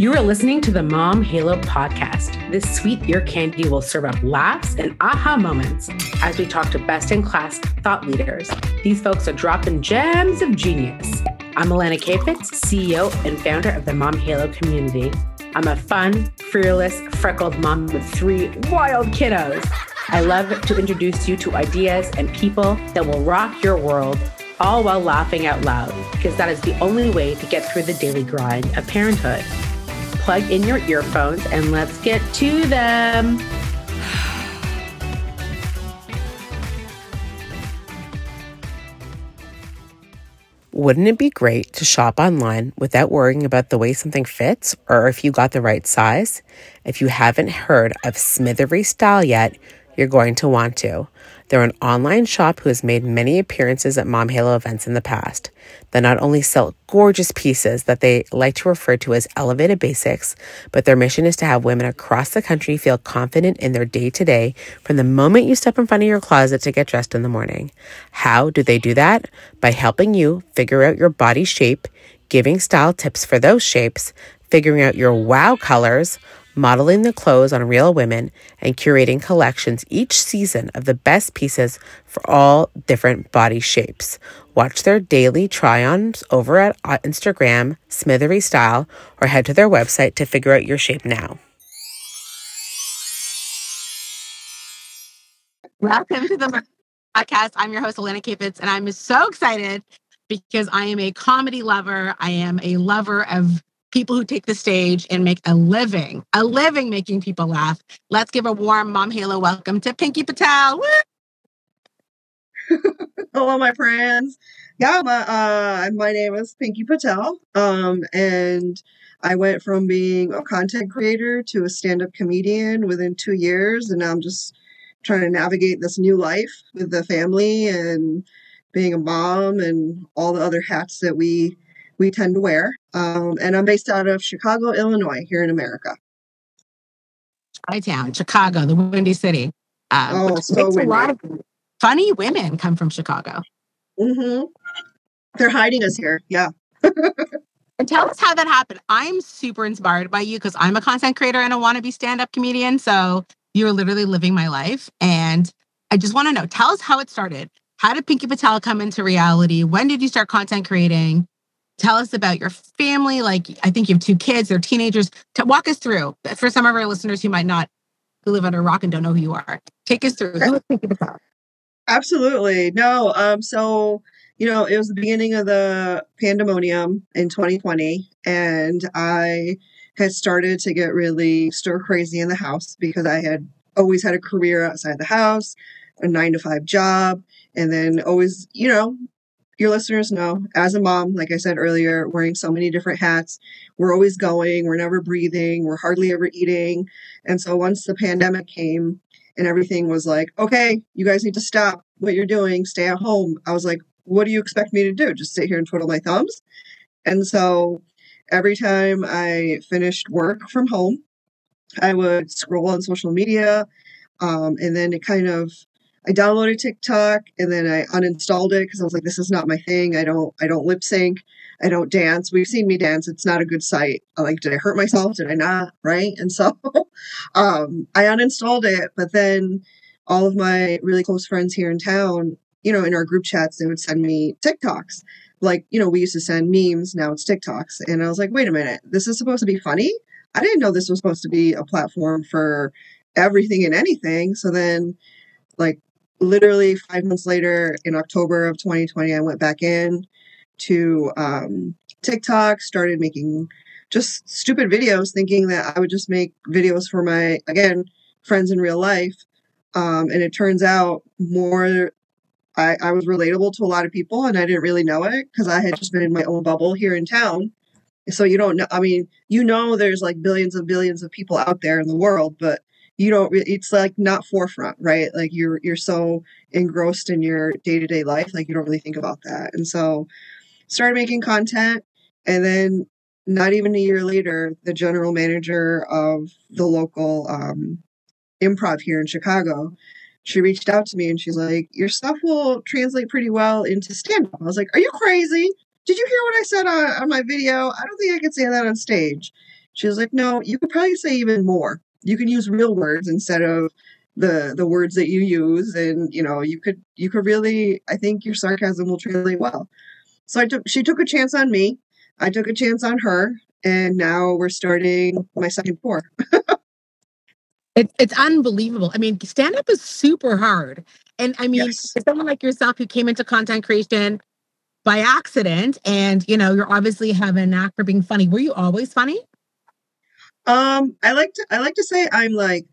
You are listening to the Mom Halo podcast. This sweet ear candy will serve up laughs and aha moments as we talk to best in class thought leaders. These folks are dropping gems of genius. I'm Alana Kayfetz, CEO and founder of the Mom Halo community. I'm a fun, fearless, freckled mom with three wild kiddos. I love to introduce you to ideas and people that will rock your world, all while laughing out loud, because that is the only way to get through the daily grind of parenthood plug in your earphones and let's get to them. Wouldn't it be great to shop online without worrying about the way something fits or if you got the right size? If you haven't heard of Smithery Style yet, you're going to want to. They're an online shop who has made many appearances at Mom Halo events in the past. They not only sell gorgeous pieces that they like to refer to as elevated basics, but their mission is to have women across the country feel confident in their day to day from the moment you step in front of your closet to get dressed in the morning. How do they do that? By helping you figure out your body shape, giving style tips for those shapes, figuring out your wow colors, modeling the clothes on real women, and curating collections each season of the best pieces for all different body shapes. Watch their daily try ons over at uh, Instagram, Smithery Style, or head to their website to figure out your shape now. Welcome to the podcast. I'm your host, Alana Kayfetz, and I'm so excited because I am a comedy lover. I am a lover of people who take the stage and make a living, a living making people laugh. Let's give a warm Mom Halo welcome to Pinky Patel. Hello, my friends. Yeah, my, uh, my name is Pinky Patel. Um, and I went from being a content creator to a stand up comedian within two years. And now I'm just trying to navigate this new life with the family and being a mom and all the other hats that we we tend to wear. Um, and I'm based out of Chicago, Illinois, here in America. Chi-Town, Chicago, the Windy City. Um, oh, so windy. a lot of funny women come from Chicago. Mm-hmm. They're hiding us here. Yeah. and tell us how that happened. I'm super inspired by you because I'm a content creator and a wannabe stand-up comedian. So you're literally living my life. And I just want to know, tell us how it started. How did Pinky Patel come into reality? When did you start content creating? Tell us about your family. Like, I think you have two kids, they're teenagers. To walk us through for some of our listeners who might not, who live under a rock and don't know who you are. Take us through. Who Absolutely. No. Um, so, you know, it was the beginning of the pandemonium in 2020, and I had started to get really stir crazy in the house because I had always had a career outside the house, a nine to five job, and then always, you know, your listeners know, as a mom, like I said earlier, wearing so many different hats, we're always going, we're never breathing, we're hardly ever eating. And so once the pandemic came and everything was like, okay, you guys need to stop what you're doing, stay at home, I was like, what do you expect me to do? Just sit here and twiddle my thumbs? And so every time I finished work from home, I would scroll on social media. Um, and then it kind of I downloaded TikTok and then I uninstalled it because I was like, this is not my thing. I don't I don't lip sync. I don't dance. We've seen me dance. It's not a good sight. I like, did I hurt myself? Did I not? Right. And so um, I uninstalled it. But then all of my really close friends here in town, you know, in our group chats, they would send me TikToks. Like, you know, we used to send memes, now it's TikToks. And I was like, wait a minute, this is supposed to be funny? I didn't know this was supposed to be a platform for everything and anything. So then like literally five months later in October of 2020, I went back in to um, TikTok, started making just stupid videos, thinking that I would just make videos for my, again, friends in real life. Um, and it turns out more, I, I was relatable to a lot of people and I didn't really know it because I had just been in my own bubble here in town. So you don't know, I mean, you know, there's like billions and billions of people out there in the world, but you don't it's like not forefront right? Like you're you're so engrossed in your day-to-day life like you don't really think about that. And so started making content and then not even a year later the general manager of the local um, improv here in chicago she reached out to me and she's like your stuff will translate pretty well into stand-up. I was like are you crazy? Did you hear what i said on, on my video? I don't think i could say that on stage. She was like, no, you could probably say even more. You can use real words instead of the the words that you use. And you know you could you could really i think your sarcasm will translate well. So i took she took a chance on me. I took a chance on her. And now we're starting my second tour it, it's unbelievable. I mean stand up is super hard. And i mean Yes. someone like yourself who came into content creation by accident and you know you're obviously have a knack for being funny. Were you always funny um i like to i like to say i'm like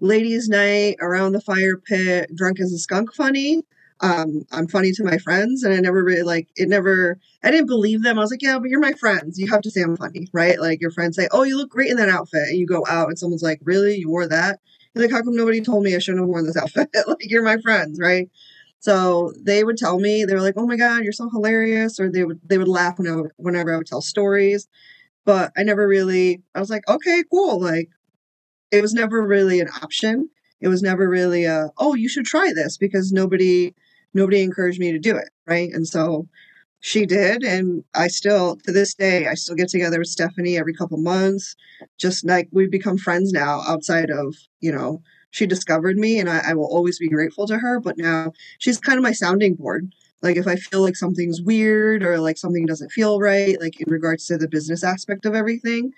ladies night around the fire pit drunk as a skunk funny. Um i'm funny to my friends and i never really like it never i didn't believe them. I was like yeah but you're my friends. You have to say i'm funny right? Like your friends say oh you look great in that outfit and you go out and someone's like really? You wore that? You're like how come nobody told me i shouldn't have worn this outfit? Like you're my friends right? So they would tell me they were like oh my god you're so hilarious or they would they would laugh whenever whenever i would tell stories but i never really i was like okay cool like it was never really an option. It was never really a, oh, you should try this because nobody nobody encouraged me to do it, right? And so she did and I still to this day I still get together with Stephanie every couple months. Just like we've become friends now outside of, you know, she discovered me and I, I will always be grateful to her, but now she's kind of my sounding board. Like if I feel like something's weird or like something doesn't feel right, like in regards to the business aspect of everything,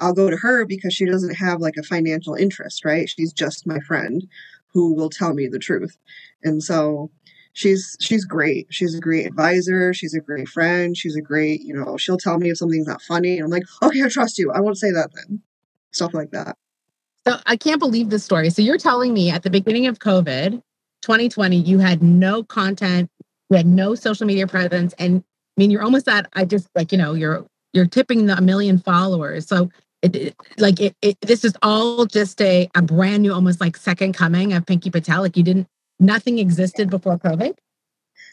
I'll go to her because she doesn't have like a financial interest, right? She's just my friend who will tell me the truth. And so she's she's great. She's a great advisor, she's a great friend, she's a great, you know, she'll tell me if something's not funny and I'm like, "Okay, I trust you. I won't say that then." Stuff like that. so i can't believe this story so you're telling me at the beginning of covid 2020 you had no content you had no social media presence and i mean you're almost at i just like you know you're you're tipping the a million followers. So it, it like it, it this is all just a, a brand new almost like second coming of pinky patel. Like you didn't nothing existed before covid?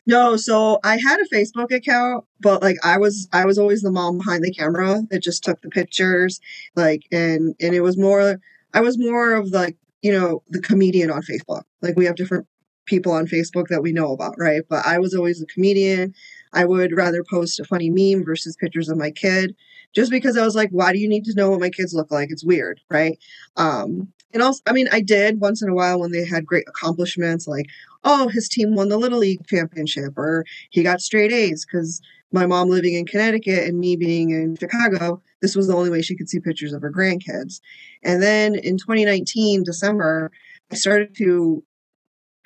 No, so I had a Facebook account, but like I was I was always the mom behind the camera that just took the pictures, like and and it was more I was more of like, you know, the comedian on Facebook. Like we have different people on Facebook that we know about, right? But I was always a comedian. I would rather post a funny meme versus pictures of my kid just because I was like, why do you need to know what my kids look like? It's weird, right? Um and also, I mean, I did once in a while when they had great accomplishments, like oh, his team won the Little League championship, or he got straight A's because my mom living in Connecticut and me being in Chicago, this was the only way she could see pictures of her grandkids. And then in 2019, December, I started to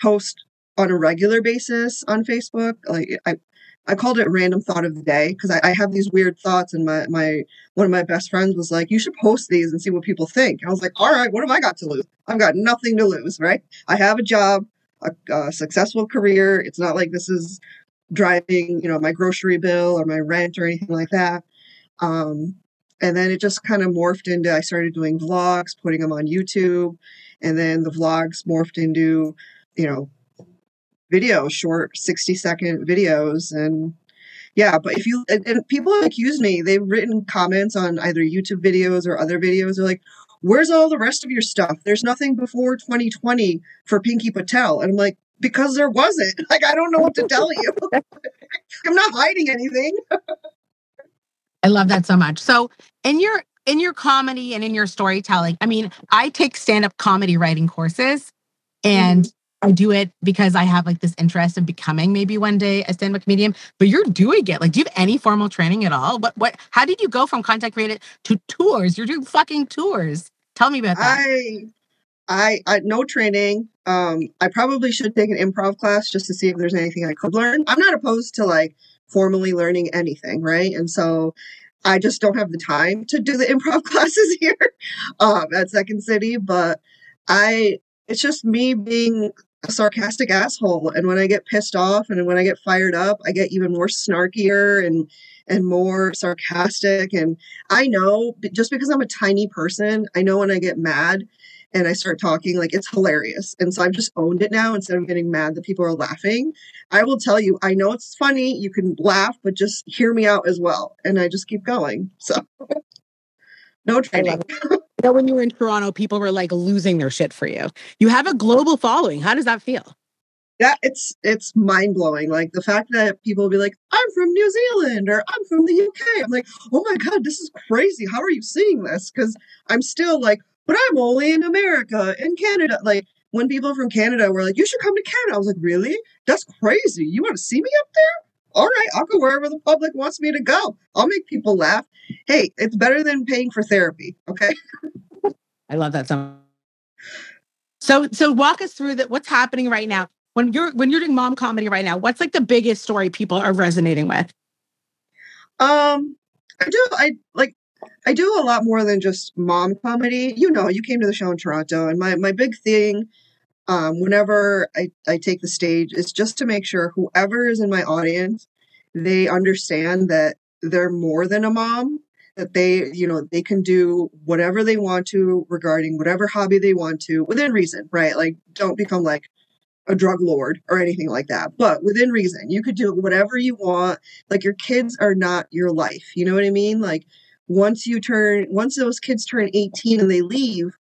post on a regular basis on Facebook. Like I, I called it random thought of the day because I, I have these weird thoughts, and my my one of my best friends was like, "You should post these and see what people think." I was like, "All right, what have I got to lose? I've got nothing to lose, right? I have a job a, a successful career. It's not like this is driving, you know, my grocery bill or my rent or anything like that. Um, and then it just kind of morphed into I started doing vlogs, putting them on YouTube, and then the vlogs morphed into, you know, video, short 60 second videos and yeah, but if you and, and people have accused me, they've written comments on either YouTube videos or other videos. They're like, where's all the rest of your stuff? There's nothing before 2020 for Pinky Patel. And I'm like, because there wasn't. Like, I don't know what to tell you. I'm not hiding anything. I love that so much. So in your in your comedy and in your storytelling, I mean, I take stand-up comedy writing courses and mm-hmm. I do it because I have like this interest in becoming maybe one day a stand-up comedian, but you're doing it. Like, do you have any formal training at all? What what how did you go from content creator to tours? You're doing fucking tours. Tell me about that. I, I, I, no training. Um, I probably should take an improv class just to see if there's anything I could learn. I'm not opposed to like formally learning anything, right? And so I just don't have the time to do the improv classes here um, at Second City. But I, it's just me being a sarcastic asshole. And when I get pissed off and when I get fired up, I get even more snarkier and and more sarcastic. And I know just because I'm a tiny person, I know when I get mad and I start talking, like it's hilarious. And so I've just owned it now instead of getting mad that people are laughing. I will tell you, I know it's funny. You can laugh, but just hear me out as well. And I just keep going. So no training. Know, when you were in Toronto, people were like losing their shit for you. You have a global following. How does that feel? Yeah, it's it's mind blowing. Like the fact that people will be like, "I'm from New Zealand" or "I'm from the UK." I'm like, "Oh my god, this is crazy! How are you seeing this?" Because I'm still like, "But I'm only in America, in Canada." Like when people from Canada were like, "You should come to Canada," I was like, "Really? That's crazy! You want to see me up there? All right, I'll go wherever the public wants me to go. I'll make people laugh. Hey, it's better than paying for therapy. Okay." I love that so. So so walk us through that. What's happening right now? when you're when you're doing mom comedy right now, what's like the biggest story people are resonating with? Um, I do. I like. I do a lot more than just mom comedy. You know, you came to the show in Toronto, and my my big thing, um, whenever I I take the stage, it's just to make sure whoever is in my audience, they understand that they're more than a mom. That they, you know, they can do whatever they want to regarding whatever hobby they want to within reason, right? Like, don't become like a drug lord or anything like that, but within reason. You could do whatever you want. Like your kids are not your life. You know what I mean? Like once you turn, once those kids turn 18 and they leave,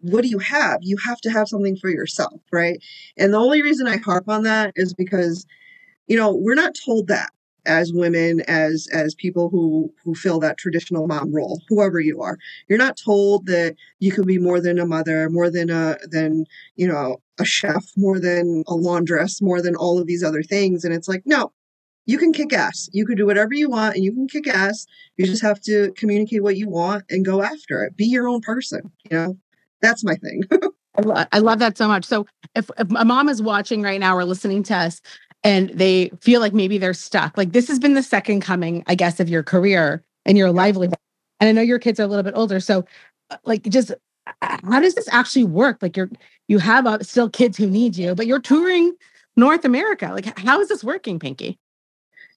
what do you have? You have to have something for yourself, right? And the only reason I harp on that is because, you know, we're not told that as women as as people who who fill that traditional mom role whoever you are. You're not told that you can be more than a mother more than a than you know a chef more than a laundress more than all of these other things. And it's like no you can kick ass. You can do whatever you want and you can kick ass. You just have to communicate what you want and go after it. Be your own person you know that's my thing I love that so much. So if, if a mom is watching right now or listening to us, and they feel like maybe they're stuck. Like this has been the second coming, I guess, of your career and your livelihood. And I know your kids are a little bit older. So uh, like just uh, how does this actually work? Like you're you have uh, still kids who need you, but you're touring North America. Like how is this working, Pinky?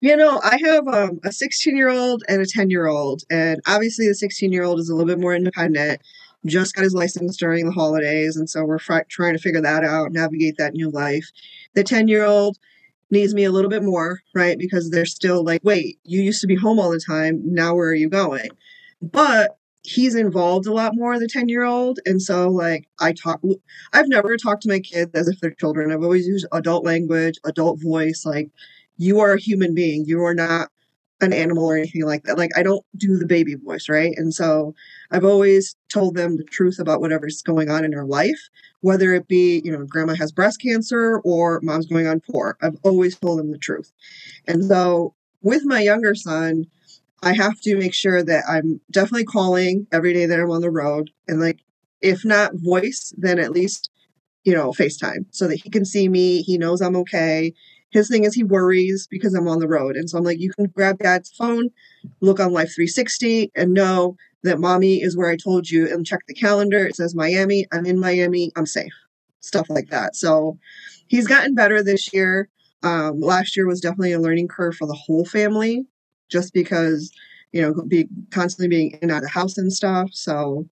You know, I have um, a 16 year old and a 10 year old, and obviously the 16 year old is a little bit more independent. Just got his license during the holidays, and so we're fr- trying to figure that out, navigate that new life. The 10 year old, needs me a little bit more, right? Because they're still like, wait, you used to be home all the time. Now where are you going? But he's involved a lot more, the 10 year old. And so, like, I talk, I've never talked to my kids as if they're children. I've always used adult language, adult voice. Like, you are a human being. You are not an animal or anything like that. Like I don't do the baby voice, right? And so I've always told them the truth about whatever's going on in their life, whether it be, you know, grandma has breast cancer or mom's going on poor. I've always told them the truth. And so with my younger son, I have to make sure that I'm definitely calling every day that I'm on the road and like if not voice, then at least you know, FaceTime so that he can see me. He knows I'm okay his thing is he worries because I'm on the road. And so I'm like, you can grab dad's phone, look on Life 360, and know that mommy is where I told you and check the calendar. It says Miami. I'm in Miami. I'm safe. Stuff like that. So he's gotten better this year. Um, last year was definitely a learning curve for the whole family just because, you know, be constantly being in and out of house and stuff. So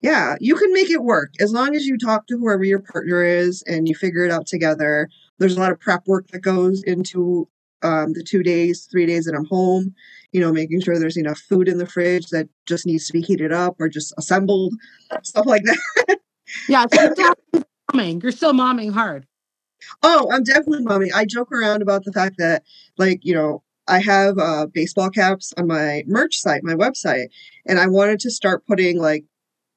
yeah, you can make it work as long as you talk to whoever your partner is and you figure it out together. There's a lot of prep work that goes into um, the two days, three days that I'm home. You know, making sure there's enough food in the fridge that just needs to be heated up or just assembled, stuff like that. yeah, so you're, still momming. you're still momming hard. Oh, I'm definitely momming. I joke around about the fact that, like, you know, I have uh, baseball caps on my merch site, my website, and I wanted to start putting like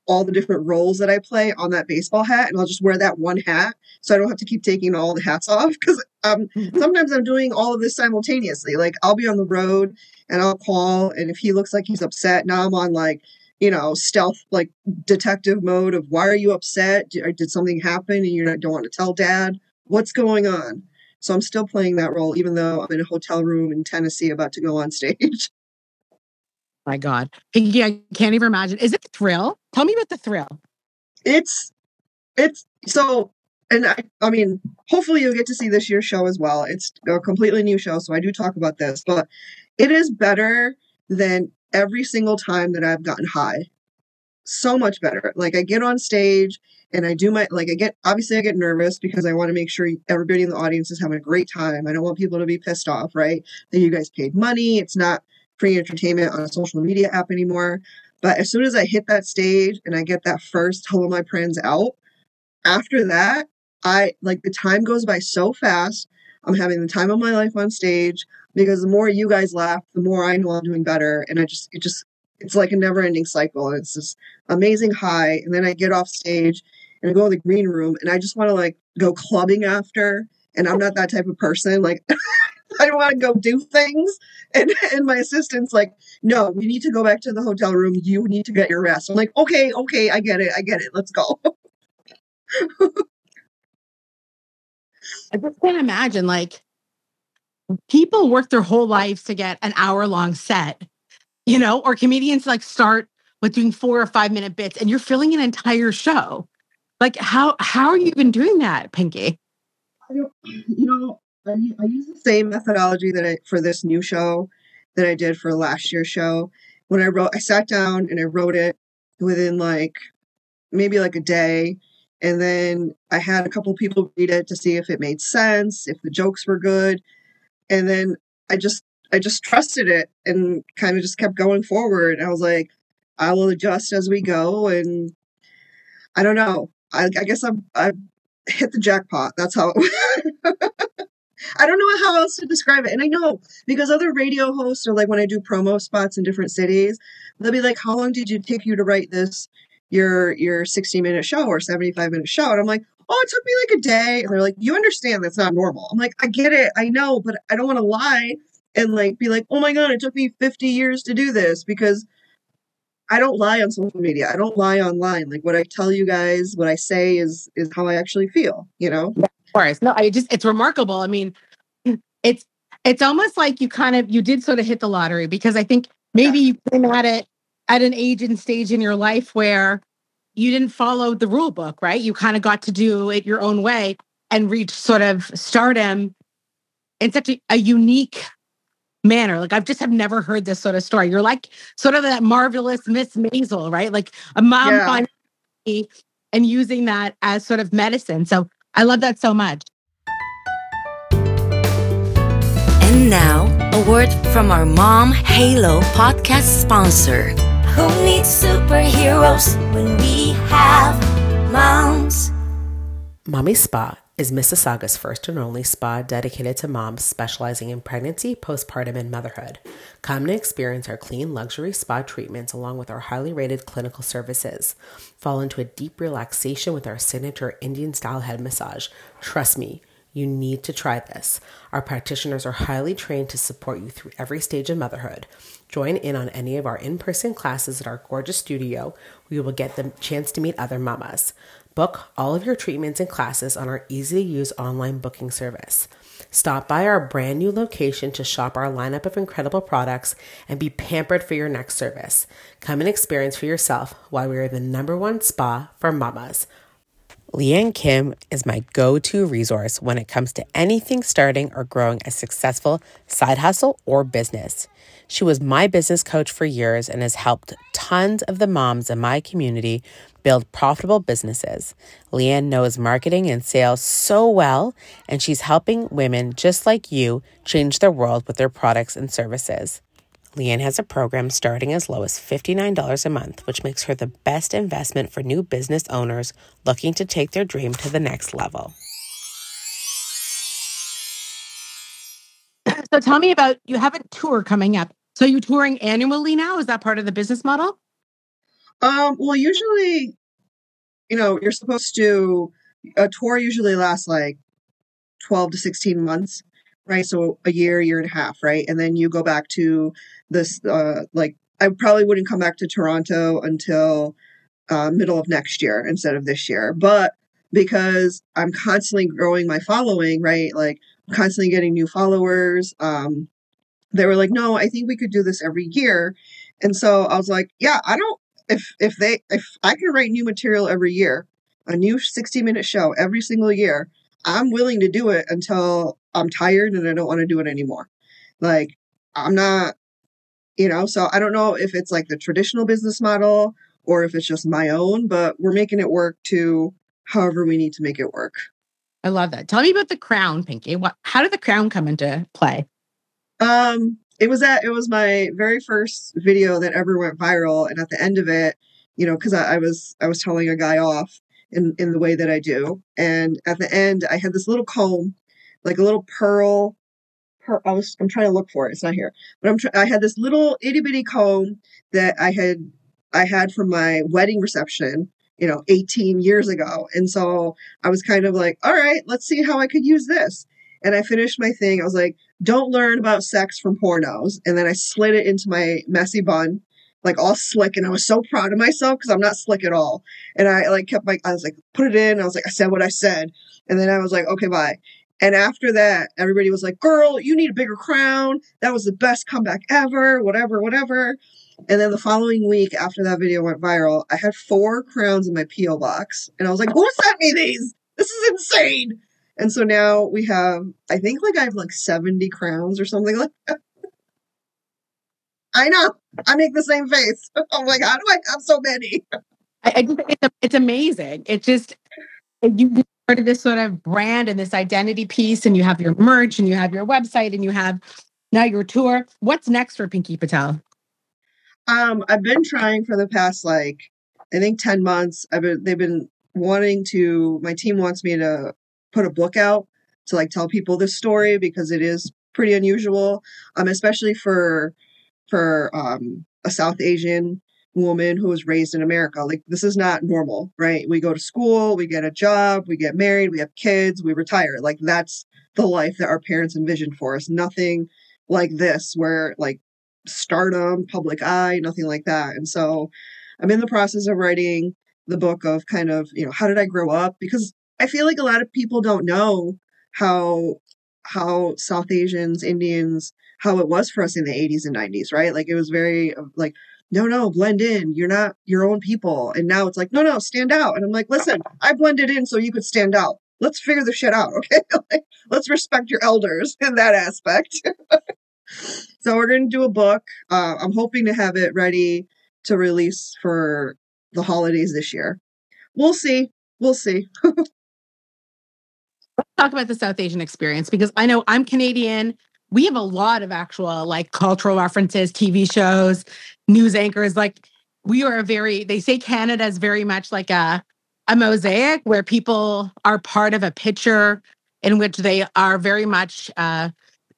all the different roles that I play on that baseball hat, and I'll just wear that one hat so I don't have to keep taking all the hats off because um, mm-hmm. sometimes I'm doing all of this simultaneously. Like I'll be on the road and I'll call, and if he looks like he's upset, now I'm on like you know stealth like detective mode of why are you upset? Did, did something happen and you don't want to tell dad? What's going on? So I'm still playing that role, even though I'm in a hotel room in Tennessee about to go on stage. My God. Pinky, I can't even imagine. Is it the thrill? Tell me about the thrill. It's it's so and I I mean, hopefully you'll get to see this year's show as well. It's a completely new show, so I do talk about this, but it is better than every single time that I've gotten high. So much better. Like I get on stage and I do my like I get obviously I get nervous because I want to make sure everybody in the audience is having a great time. I don't want people to be pissed off, right? That you guys paid money. It's not free entertainment on a social media app anymore. But as soon as I hit that stage and I get that first hello my friends out, after that, I like the time goes by so fast. I'm having the time of my life on stage because the more you guys laugh, the more I know I'm doing better. And I just, it just, it's like a never ending cycle. And it's this amazing high. And then I get off stage and I go in the green room and I just want to like go clubbing after. And I'm not that type of person. Like, I don't want to go do things. And, and my assistant's like, no, we need to go back to the hotel room. You need to get your rest. I'm like, okay, okay, I get it. I get it. Let's go. I just can't imagine like people work their whole lives to get an hour long set, you know, or comedians like start with doing four or five minute bits and you're filling an entire show. Like how how are you even doing that, Pinky? I don't, you know, I, I use the same methodology that I for this new show that I did for last year's show. When I wrote, I sat down and I wrote it within like maybe like a day and then I had a couple people read it to see if it made sense, if the jokes were good. And then I just I just trusted it and kind of just kept going forward. I was like, I will adjust as we go. And I don't know. I, I guess I'm I hit the jackpot. That's how I don't know how else to describe it. And I know because other radio hosts are like when I do promo spots in different cities, they'll be like, How long did you take you to write this? your your 60 minute show or 75 minute show? And i'm like oh it took me like a day. And they're like you understand that's not normal. I'm like i get it. I know but i don't want to lie and like be like oh my god it took me 50 years to do this because i don't lie on social media. I don't lie online. Like what i tell you guys what i say is is how i actually feel you know? yeah, course no i just it's remarkable i mean it's it's almost like you kind of you did sort of hit the lottery because i think maybe yeah. you came at it at an age and stage in your life where you didn't follow the rule book, right? You kind of got to do it your own way and reach sort of stardom in such a, a unique manner. Like I've just have never heard this sort of story. You're like sort of that marvelous Miss Maisel, right? Like a mom yeah. finding and using that as sort of medicine. So I love that so much. And now, a word from our Mom Halo podcast sponsor. Who needs superheroes when we have moms? Mommy Spa is Mississauga's first and only spa dedicated to moms specializing in pregnancy, postpartum, and motherhood. Come and experience our clean luxury spa treatments along with our highly rated clinical services. Fall into a deep relaxation with our signature Indian style head massage. Trust me, you need to try this. Our practitioners are highly trained to support you through every stage of motherhood. Join in on any of our in person classes at our gorgeous studio you will get the chance to meet other mamas. Book all of your treatments and classes on our easy to use online booking service. Stop by our brand new location to shop our lineup of incredible products and be pampered for your next service. Come and experience for yourself why we are the number one spa for mamas. Lianne Kim is my go to resource when it comes to anything starting or growing a successful side hustle or business. She was my business coach for years and has helped tons of the moms in my community build profitable businesses. Leanne knows marketing and sales so well, and she's helping women just like you change their world with their products and services. Lianne has a program starting as low as $59 a month, which makes her the best investment for new business owners looking to take their dream to the next level. So tell me about you have a tour coming up. So you touring annually now? Is that part of the business model? Um, well, usually, you know, you're supposed to a tour usually lasts like 12 to 16 months right? So a year, year and a half, right? And then you go back to this, uh, like, I probably wouldn't come back to Toronto until uh, middle of next year instead of this year. But because I'm constantly growing my following, right? Like, constantly getting new followers. Um, they were like, no, I think we could do this every year. And so I was like, yeah, I don't, if, if they, if I can write new material every year, a new 60 minute show every single year, I'm willing to do it until I'm tired and I don't want to do it anymore. Like, I'm not, you know, so I don't know if it's like the traditional business model or if it's just my own, but we're making it work to however we need to make it work. I love that. Tell me about the crown, Pinky. What how did the crown come into play? Um, it was at it was my very first video that ever went viral, and at the end of it, you know, because I, I was I was telling a guy off, in in the way that I do. And at the end, I had this little comb, like a little pearl. I was I'm trying to look for it. It's not here, but I'm try, I had this little itty bitty comb that I had I had from my wedding reception, you know, 18 years ago. And so I was kind of like, all right, let's see how I could use this. And I finished my thing. I was like, don't learn about sex from pornos. And then I slid it into my messy bun like all slick and I was so proud of myself because I'm not slick at all. And I like kept my I was like, put it in. I was like, I said what I said. And then I was like, okay, bye. And after that, everybody was like, girl, you need a bigger crown. That was the best comeback ever, whatever, whatever. And then the following week after that video went viral, I had four crowns in my P.O. box. And I was like, who sent me these? This is insane. And so now we have, I think like I have like 70 crowns or something like that. I know. I make the same face. I'm like, how do I have so many? I, I just, it's, it's amazing. It just you started this sort of brand and this identity piece, and you have your merch, and you have your website, and you have now your tour. What's next for Pinky Patel? Um, I've been trying for the past like I think ten months. I've been they've been wanting to. My team wants me to put a book out to like tell people this story because it is pretty unusual. Um, especially for for um, a South Asian woman who was raised in America. Like, this is not normal, right? We go to school, we get a job, we get married, we have kids, we retire. Like, that's the life that our parents envisioned for us. Nothing like this, where like stardom, public eye, nothing like that. And so I'm in the process of writing the book of kind of, you know, how did I grow up? Because I feel like a lot of people don't know how how South Asians, Indians, how it was for us in the 80s and 90s, right? Like it was very like, no, no, blend in. You're not your own people. And now it's like, no, no, stand out. And I'm like, listen, I blended in so you could stand out. Let's figure the shit out, okay? like, let's respect your elders in that aspect. so we're going to do a book. Uh, I'm hoping to have it ready to release for the holidays this year. We'll see. We'll see. Let's talk about the South Asian experience because I know I'm Canadian. We have a lot of actual like cultural references, TV shows, news anchors. Like we are a very, they say Canada is very much like a, a mosaic where people are part of a picture in which they are very much uh,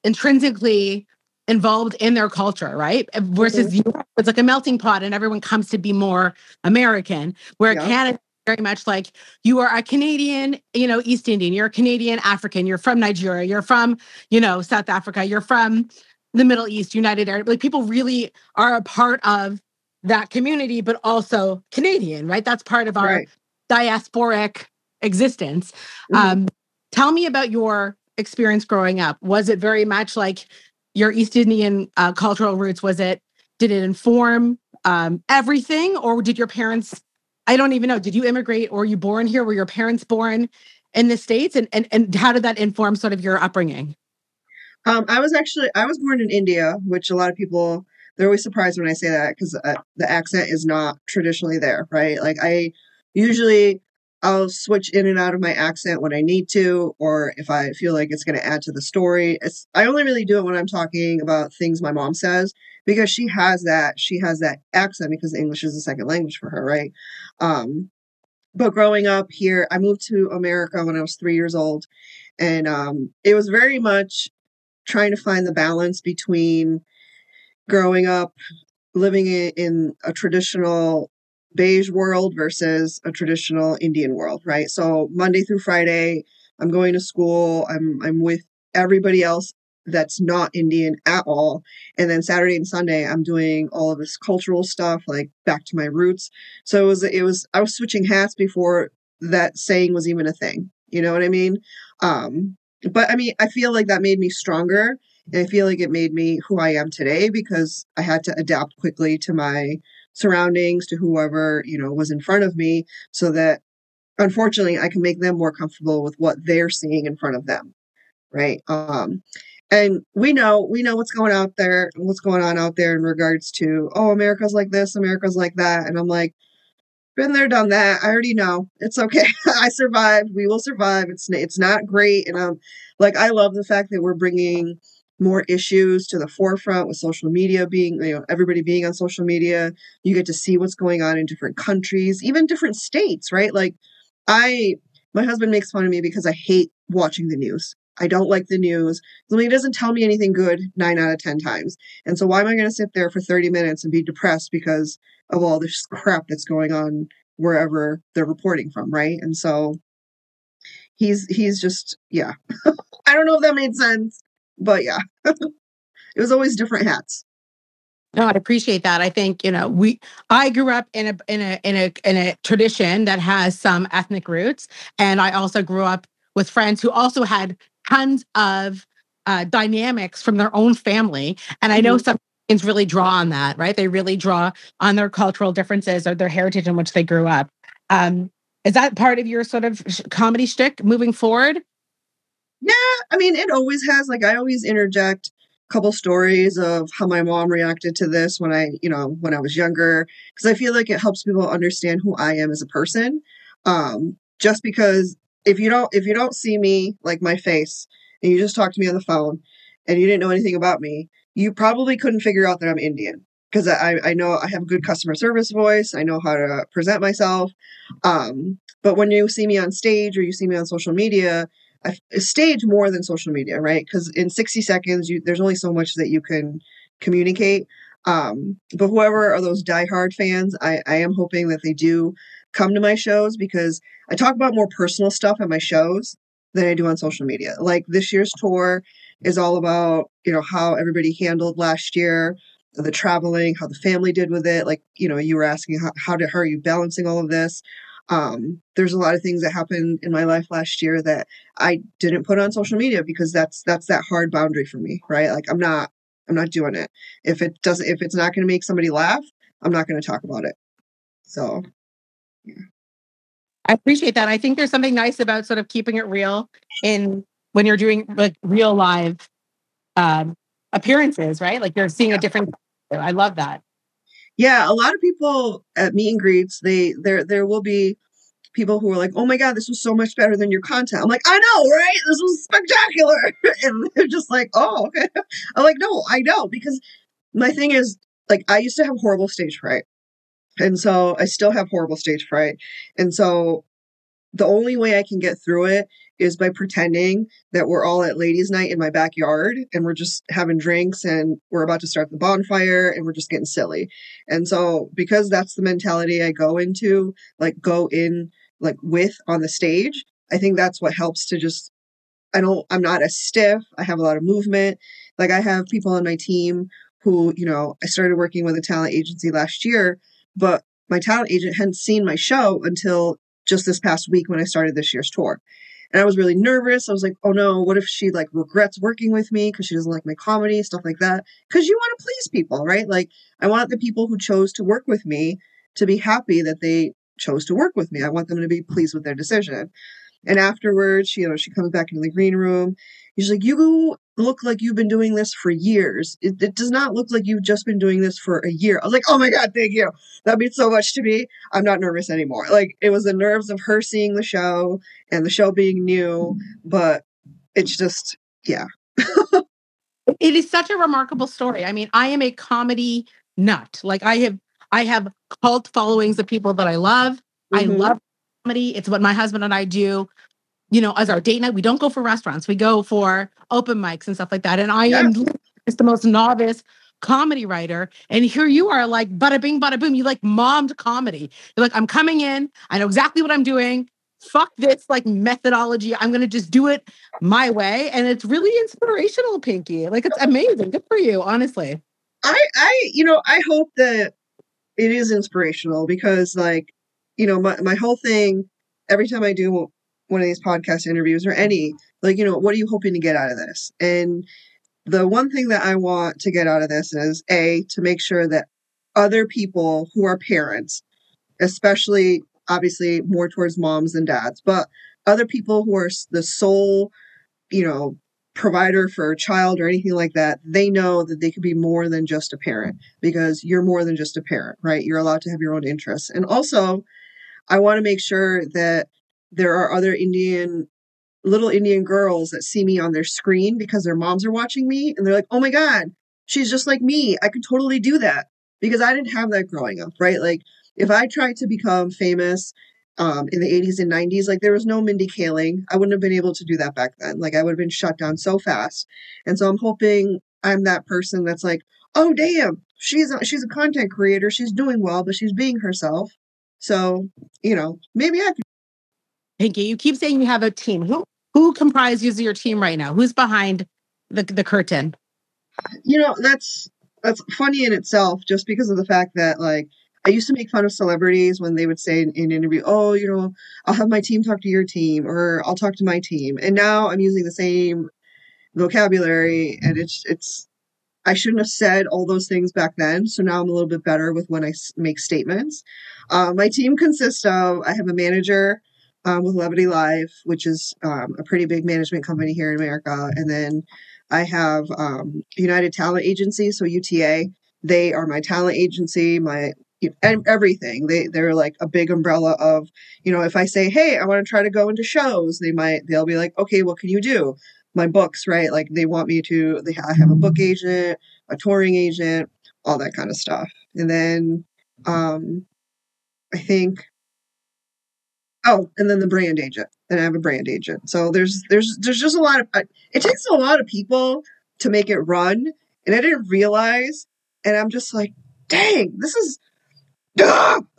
intrinsically involved in their culture, right? Versus mm-hmm. Europe, it's like a melting pot and everyone comes to be more American, where yeah. Canada very much like you are a Canadian, you know, East Indian, you're a Canadian African, you're from Nigeria, you're from, you know, South Africa, you're from the Middle East, United Arab. Like people really are a part of that community, but also Canadian, right? That's part of our right. diasporic existence. Mm-hmm. Um, tell me about your experience growing up. Was it very much like your East Indian uh, cultural roots? Was it, did it inform um, everything, or did your parents I don't even know. Did you immigrate or were you born here? Were your parents born in the States? And, and, and how did that inform sort of your upbringing? Um, I was actually, I was born in India, which a lot of people, they're always surprised when I say that because uh, the accent is not traditionally there, right? Like I usually, I'll switch in and out of my accent when I need to, or if I feel like it's going to add to the story. It's, I only really do it when I'm talking about things my mom says because she has that she has that accent because English is a second language for her, right? Um, but growing up here, I moved to America when I was three years old, and um, it was very much trying to find the balance between growing up living in, in a traditional beige world versus a traditional Indian world, right? So Monday through Friday, I'm going to school. I'm I'm with everybody else that's not Indian at all. And then Saturday and Sunday, I'm doing all of this cultural stuff, like back to my roots. So it was, it was, I was switching hats before that saying was even a thing. You know what I mean? Um, but I mean, I feel like that made me stronger. And I feel like it made me who I am today because I had to adapt quickly to my surroundings, to whoever, you know, was in front of me so that unfortunately I can make them more comfortable with what they're seeing in front of them. Right. Um, and we know we know what's going out there what's going on out there in regards to oh america's like this america's like that and i'm like been there done that. I already know. It's okay. I survived. We will survive. It's it's not great. And um like i love the fact that we're bringing more issues to the forefront with social media being you know everybody being on social media you get to see what's going on in different countries even different states right like I my husband makes fun of me because I hate watching the news. I don't like the news. I mean, doesn't tell me anything good nine out of 10 times. And so, why am I going to sit there for 30 minutes and be depressed because of all this crap that's going on wherever they're reporting from? Right. And so, he's, he's just, yeah. I don't know if that made sense, but yeah. it was always different hats. No, I appreciate that. I think you know we. I grew up in a in a in a in a tradition that has some ethnic roots, and I also grew up with friends who also had tons of uh, dynamics from their own family. And I know mm-hmm. some kids really draw on that, right? They really draw on their cultural differences or their heritage in which they grew up. Um, is that part of your sort of comedy shtick moving forward? Yeah, I mean, it always has. Like, I always interject a couple stories of how my mom reacted to this when I, you know, when I was younger, because I feel like it helps people understand who I am as a person. Um, just because if you don't if you don't see me like my face and you just talk to me on the phone and you didn't know anything about me, you probably couldn't figure out that I'm Indian because I, I know I have a good customer service voice. I know how to present myself. Um, but when you see me on stage or you see me on social media, I stage more than social media, right? Because in 60 seconds, you, there's only so much that you can communicate. Um, but whoever are those diehard fans, I, I am hoping that they do come to my shows because I talk about more personal stuff at my shows than I do on social media. Like this year's tour is all about, you know, how everybody handled last year, the traveling, how the family did with it. Like, you know, you were asking how, how, did, how are you balancing all of this? Um, there's a lot of things that happened in my life last year that I didn't put on social media because that's that's that hard boundary for me, right? Like I'm not I'm not doing it. If it doesn't if it's not going to make somebody laugh, I'm not going to talk about it. So I appreciate that. I think there's something nice about sort of keeping it real in when you're doing like real live um, appearances, right? Like you're seeing a different. I love that. Yeah, a lot of people at meet and greets, they there there will be people who are like, "Oh my god, this was so much better than your content." I'm like, "I know, right? This was spectacular," and they're just like, "Oh, okay." I'm like, "No, I know," because my thing is like I used to have horrible stage fright. And so I still have horrible stage fright. And so the only way I can get through it is by pretending that we're all at ladies' night in my backyard and we're just having drinks and we're about to start the bonfire and we're just getting silly. And so because that's the mentality I go into, like go in like with on the stage, I think that's what helps to just I don't I'm not as stiff. I have a lot of movement. Like I have people on my team who, you know, I started working with a talent agency last year but my talent agent hadn't seen my show until just this past week when I started this year's tour. And I was really nervous. I was like, oh no, what if she like regrets working with me because she doesn't like my comedy, stuff like that. Because you want to please people, right? Like, I want the people who chose to work with me to be happy that they chose to work with me. I want them to be pleased with their decision. And afterwards, you know, she comes back into the green room. She's like, you look like you've been doing this for years. It, it, does not look like you've just been doing this for a year. I was like, oh my God, thank you. That means so much to me. I'm not nervous anymore. Like it was the nerves of her seeing the show and the show being new, but it's just, yeah. it is such a remarkable story. I mean, I am a comedy nut. Like I have, I have cult followings of people that I love. Mm-hmm. I love comedy. It's what my husband and I do you know, as our date night. We don't go for restaurants. We go for open mics and stuff like that. And I yeah. am just the most novice comedy writer. And here you are like bada bing, bada boom. You like mommed comedy. You're like, I'm coming in. I know exactly what I'm doing. Fuck this like methodology. I'm gonna just do it my way. And it's really inspirational, Pinky. Like it's amazing. Good for you, honestly. I I you know, I hope that it is inspirational because like, you know, my, my whole thing, every time I do one of these podcast interviews or any, like, you know, what are you hoping to get out of this? And the one thing that I want to get out of this is A, to make sure that other people who are parents, especially obviously more towards moms and dads, but other people who are the sole, you know, provider for a child or anything like that, they know that they could be more than just a parent because you're more than just a parent, right? You're allowed to have your own interests. And also, I want to make sure that there are other Indian little Indian girls that see me on their screen because their moms are watching me and they're like, "Oh my god, she's just like me. I could totally do that." Because I didn't have that growing up, right? Like if I tried to become famous um, in the 80s and 90s. Like there was no Mindy Kaling. I wouldn't have been able to do that back then. Like I would have been shut down so fast. And so I'm hoping I'm that person that's like, oh damn, she's a, she's a content creator. She's doing well, but she's being herself. So you know, maybe I could. Pinky, you keep saying you have a team. Who who comprises your team right now? Who's behind the the curtain? You know, that's that's funny in itself, just because of the fact that like I used to make fun of celebrities when they would say in, in an interview, "Oh, you know, I'll have my team talk to your team, or I'll talk to my team." And now I'm using the same vocabulary, and it's it's I shouldn't have said all those things back then. So now I'm a little bit better with when I make statements. Uh, my team consists of I have a manager um, with Levity Live, which is um, a pretty big management company here in America, and then I have um, United Talent Agency, so UTA. They are my talent agency, my and everything. They they're like a big umbrella of you know if I say hey I want to try to go into shows, they might they'll be like okay what can you do? My books right like they want me to they I have a book agent, a touring agent, all that kind of stuff, and then um, I think oh and then the brand agent and I have a brand agent. So there's there's there's just a lot of it takes a lot of people to make it run, and I didn't realize. And I'm just like, dang, this is ah!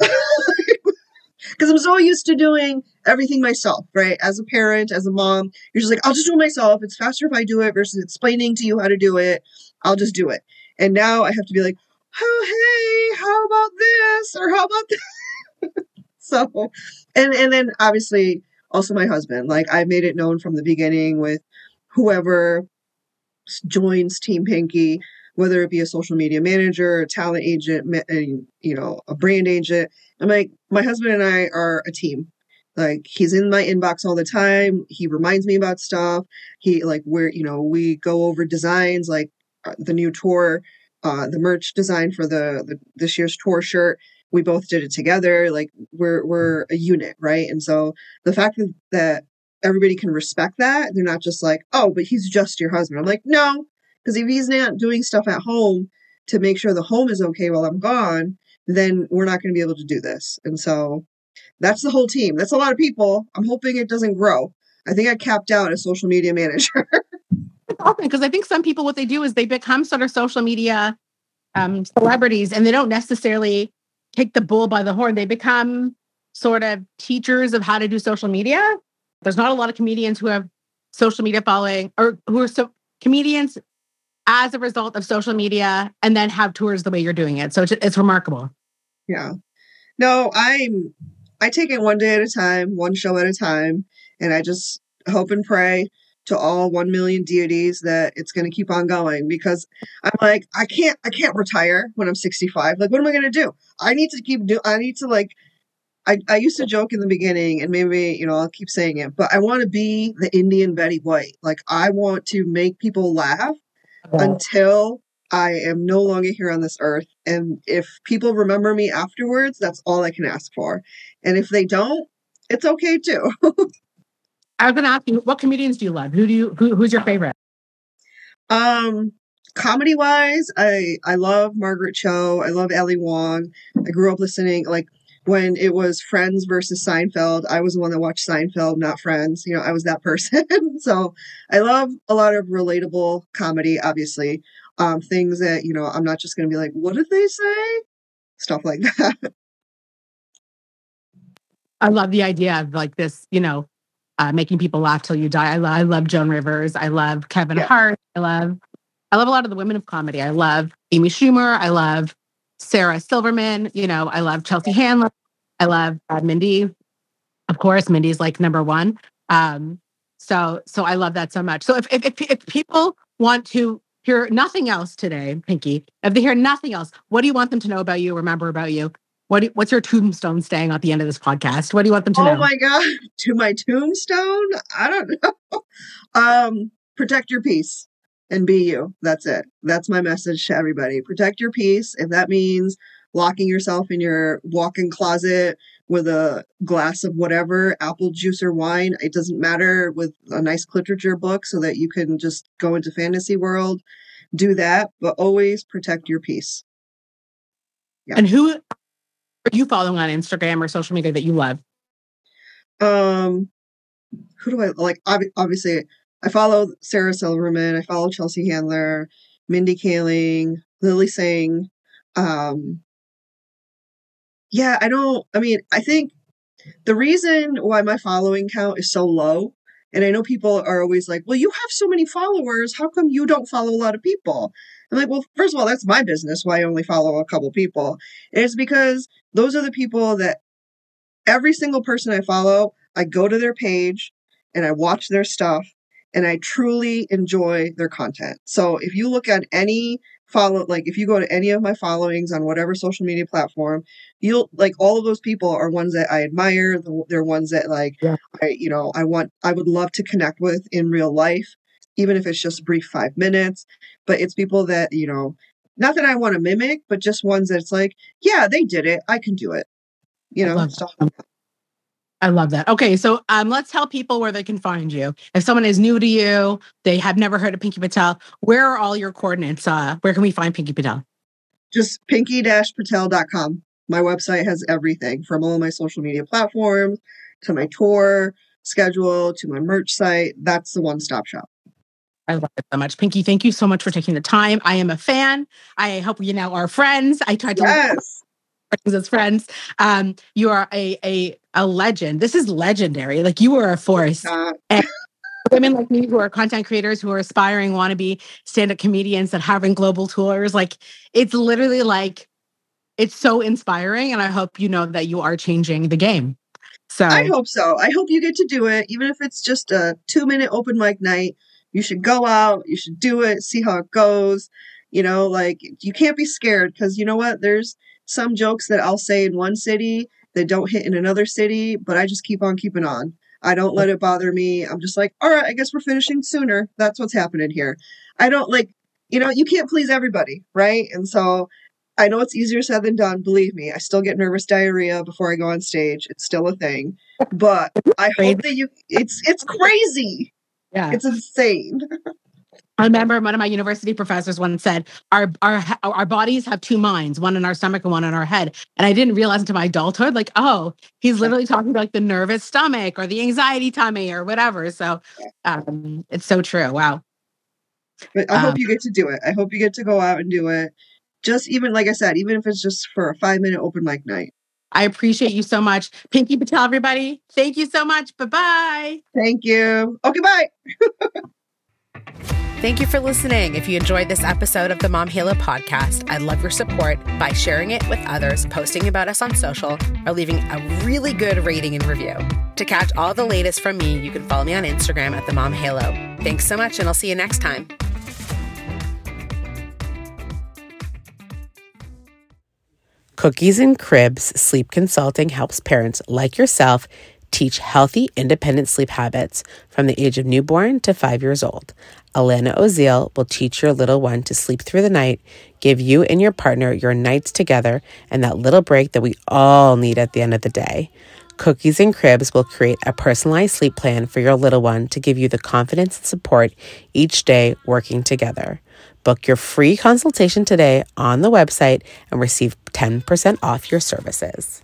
because I'm so used to doing everything myself, right? As a parent, as a mom, you're just like, I'll just do it myself. It's faster if I do it versus explaining to you how to do it. I'll just do it. And now I have to be like, oh, hey, how about this? Or how about that? so, and, and then obviously also my husband, like I made it known from the beginning with whoever joins Team Pinky, whether it be a social media manager, a talent agent, you know, a brand agent. I'm like, my husband and I are a team. Like he's in my inbox all the time. He reminds me about stuff. He like where you know we go over designs like uh, the new tour, uh, the merch design for the, the this year's tour shirt. We both did it together. Like we're we're a unit, right? And so the fact that, that everybody can respect that, they're not just like, oh, but he's just your husband. I'm like, no, because if he's not doing stuff at home to make sure the home is okay while I'm gone, then we're not going to be able to do this. And so that's the whole team. That's a lot of people. I'm hoping it doesn't grow. I think I capped out as social media manager. because I think some people what they do is they become sort of social media um, celebrities and they don't necessarily take the bull by the horn. They become sort of teachers of how to do social media. There's not a lot of comedians who have social media following or who are so comedians as a result of social media and then have tours the way you're doing it. So it's, it's remarkable. Yeah. No, I'm I take it one day at a time, one show at a time, and I just hope and pray to all 1 million deities that it's going to keep on going because I'm like I can't I can't retire when I'm 65. Like what am I going to do? I need to keep do I need to like I, I used to joke in the beginning and maybe you know I'll keep saying it but I want to be the Indian Betty White like I want to make people laugh until I am no longer here on this earth. And if people remember me afterwards, that's all I can ask for. And if they don't, it's okay too. I was going to ask you, what comedians do you love? Who do you who, who's your favorite? Um, comedy wise, I I love Margaret Cho. I love Ali Wong. I grew up listening like when it was Friends versus Seinfeld, I was the one that watched Seinfeld, not Friends. You know, I was that person. so I love a lot of relatable comedy, obviously. Um, things that, you know, I'm not just going to be like, what did they say? Stuff like that. I love the idea of like this, you know, uh, making people laugh till you die. I, lo- I love Joan Rivers. I love Kevin yeah. Hart. I love, I love a lot of the women of comedy. I love Amy Schumer. I love Sarah Silverman. You know, I love Chelsea Handler. I love uh, Mindy. Of course, Mindy's like number one. Um, so, so I love that so much. So if, if, if, if people want to hear nothing else today, Pinky, if they hear nothing else, what do you want them to know about you, remember about you? What do, what's your tombstone staying at the end of this podcast? What do you want them to oh know? Oh my God. To my tombstone? I don't know. Um, protect your peace and be you. That's it. That's my message to everybody. Protect your peace. If that means locking yourself in your walk-in closet with a glass of whatever apple juice or wine it doesn't matter with a nice literature book so that you can just go into fantasy world do that but always protect your peace yeah. and who are you following on instagram or social media that you love Um, who do I like? ob- Obviously, I follow Sarah Silverman. I follow Chelsea Handler, Mindy Kaling, Lilly Singh. Um, yeah, I don't. I mean, I think the reason why my following count is so low, and I know people are always like, "Well, you have so many followers. How come you don't follow a lot of people?" I'm like, "Well, first of all, that's my business. Why I only follow a couple people. And it's because those are the people that every single person I follow, I go to their page and I watch their stuff and I truly enjoy their content. So if you look at any follow like if you go to any of my followings on whatever social media platform, you'll like all of those people are ones that I admire. They're ones that like Yeah. I you know, I want I would love to connect with in real life even if it's just a brief 5 minutes, but it's people that, you know, not that I want to mimic, but just ones that's like, yeah, they did it. I can do it. You I know, love so I love that. Okay, so um, let's tell people where they can find you. If someone is new to you, they have never heard of Pinky Patel, where are all your coordinates? Uh, where can we find Pinky Patel? just pinky-patel.com. My website has everything from all my social media platforms to my tour schedule to my merch site. That's the one-stop shop. I love it so much. Pinky, thank you so much for taking the time. I am a fan. I hope you now are friends. I tried to Yes. friends as friends. Um, you are a, a a legend. This is legendary. Like you are a force. Women like me who are content creators who are aspiring, wannabe stand-up comedians that having global tours. Like it's literally like it's so inspiring. And I hope you know that you are changing the game. So I hope so. I hope you get to do it, even if it's just a two-minute open mic night. You should go out. You should do it. See how it goes. You know, like you can't be scared because you know what? There's some jokes that I'll say in one city that don't hit in another city, but I just keep on keeping on. I don't let it bother me. I'm just like, all right, I guess we're finishing sooner. That's what's happening here. I don't like, you know, you can't please everybody, right? And so I know it's easier said than done. Believe me, I still get nervous diarrhea before I go on stage. It's still a thing, but I hope that you. It's it's crazy. Yeah. It's insane. I remember one of my university professors once said, "Our our our bodies have two minds, one in our stomach and one in our head." And I didn't realize until my adulthood, like, oh, he's literally talking about like the nervous stomach or the anxiety tummy or whatever. So, um, it's so true. Wow. But I Um, hope you get to do it. I hope you get to go out and do it. Just even like I said, even if it's just for a five minute open mic night. I appreciate you so much, Pinky Patel. Everybody, thank you so much. Bye bye. Thank you. Okay, bye. Thank you for listening. If you enjoyed this episode of the Mom Halo podcast, I'd love your support by sharing it with others, posting about us on social, or leaving a really good rating and review. To catch all the latest from me, you can follow me on Instagram at the Mom Halo. Thanks so much, and I'll see you next time. Cookies and Cribs Sleep Consulting helps parents like yourself teach healthy, independent sleep habits from the age of newborn to five years old. Alana Oziel will teach your little one to sleep through the night, give you and your partner your nights together, and that little break that we all need at the end of the day. Cookies and Cribs will create a personalized sleep plan for your little one to give you the confidence and support each day working together. Book your free consultation today on the website and receive 10% off your services.